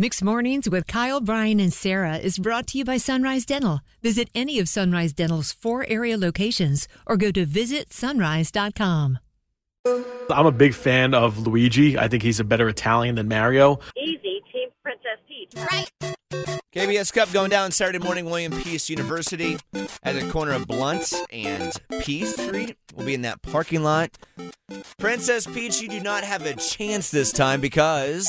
Mixed Mornings with Kyle, Brian, and Sarah is brought to you by Sunrise Dental. Visit any of Sunrise Dental's four area locations or go to visitsunrise.com. I'm a big fan of Luigi. I think he's a better Italian than Mario. Easy, Team Princess Peach. Right. KBS Cup going down Saturday morning, William Peace University at the corner of Blount and Peace Street. We'll be in that parking lot. Princess Peach, you do not have a chance this time because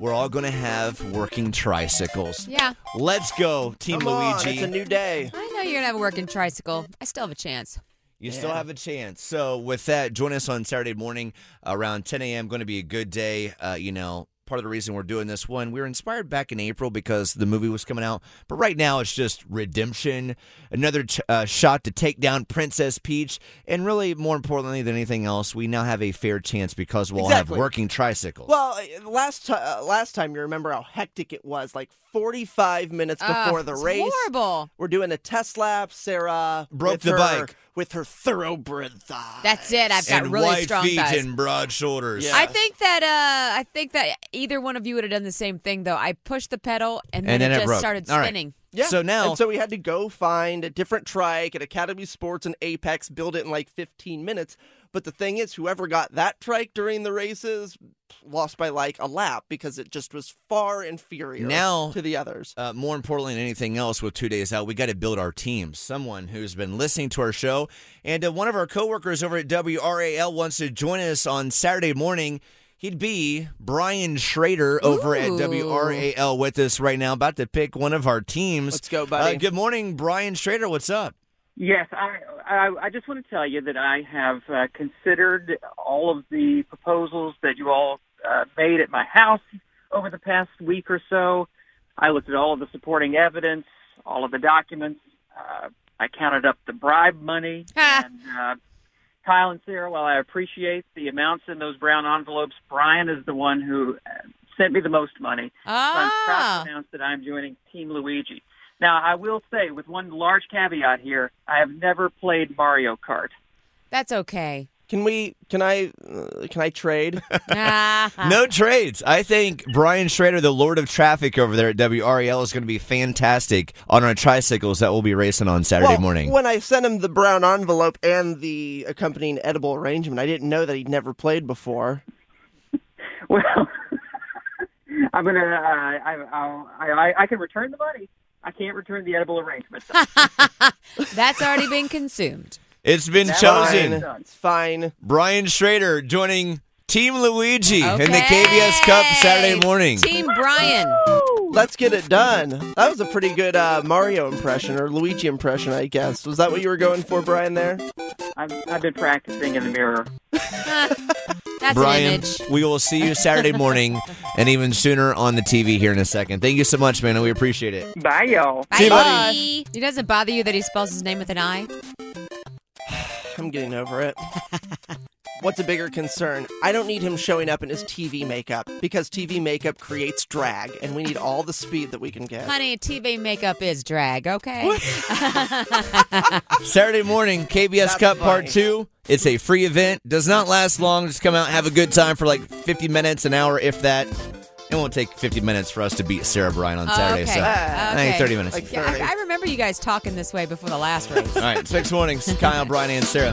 we're all going to have working tricycles. Yeah. Let's go, Team Come on, Luigi. it's a new day. I know you're going to have a working tricycle. I still have a chance. You still have a chance. So, with that, join us on Saturday morning around 10 a.m. Going to be a good day. Uh, you know, part of the reason we're doing this one, we were inspired back in April because the movie was coming out. But right now, it's just redemption, another ch- uh, shot to take down Princess Peach. And really, more importantly than anything else, we now have a fair chance because we'll Exactly. have working tricycles. Well, uh, last ti- uh, last time you remember how hectic it was. Like 45 minutes Ugh, before the race, Horrible. we're doing a test lap. Sarah Broke the her, bike. With her thoroughbred thighs. That's it. I've got and really wide strong feet thighs. and broad shoulders. Yeah. I think that uh I think that either one of you would have done the same thing though. I pushed the pedal and then, And then it it just broke. started All right. spinning. Yeah. So now- and so we had to go find a different trike at Academy Sports and Apex, build it in like 15 minutes. But the thing is, whoever got that trike during the races lost by like a lap because it just was far inferior Now- to the others. Uh, more importantly than anything else, with two days out, we got to build our team. Someone who's been listening to our show, and uh, one of our coworkers over at WRAL wants to join us on Saturday morning. He'd be Brian Shrader over at WRAL with us right now, about to pick one of our teams. Let's go, buddy. Uh, good morning, Brian Shrader. What's up? Yes, I, I, I just want to tell you that I have uh, considered all of the proposals that you all uh, made at my house over the past week or so. I looked at all of the supporting evidence, all of the documents. Uh, I counted up the bribe money. And uh, Kyle and Sarah, while I appreciate the amounts in those brown envelopes, Brian is the one who sent me the most money. So I'm proud Ah. to announce that I'm joining Team Luigi. Now, I will say, with one large caveat here, I have never played Mario Kart. That's okay. Can we? Can I? Uh, can I trade? No trades. I think Brian Shrader, the Lord of Traffic over there at WRAL, is going to be fantastic on our tricycles that we'll be racing on Saturday Well, morning. When I sent him the brown envelope and the accompanying edible arrangement, I didn't know that he'd never played before. Well, I'm gonna. Uh, I, I'll- I, I I can return the money. I can't return the edible arrangement. That's already been consumed. It's been That's chosen. fine. It's fine. Brian Shrader joining Team Luigi in the Okay. KBS Cup Saturday morning. Team Brian. Let's get it done. That was a pretty good uh, Mario impression or Luigi impression, I guess. Was that what you were going for, Brian? There. I've, I've been practicing in the mirror. That's an Brian, image. we will see you Saturday morning and even sooner on the TV here in a second. Thank you so much, man. and We appreciate it. Bye, y'all. Bye. See you, buddy. It doesn't bother you that he spells his name with an I? I'm getting over it. What's a bigger concern? I don't need him showing up in his TV makeup because TV makeup creates drag, and we need all the speed that we can get. Honey, TV makeup is drag, okay? Saturday morning, KBS That's Cup Part 2. It's a free event. Does not last long. Just come out, have a good time for like 50 minutes, an hour, if that. It won't take 50 minutes for us to beat Sarah Bryan on Oh, Saturday. okay. So, Uh, I think okay. 30 minutes. Like Yeah, 30. I, I remember you guys talking this way before the last race. All right, six mornings. Kyle, Brian, and Sarah.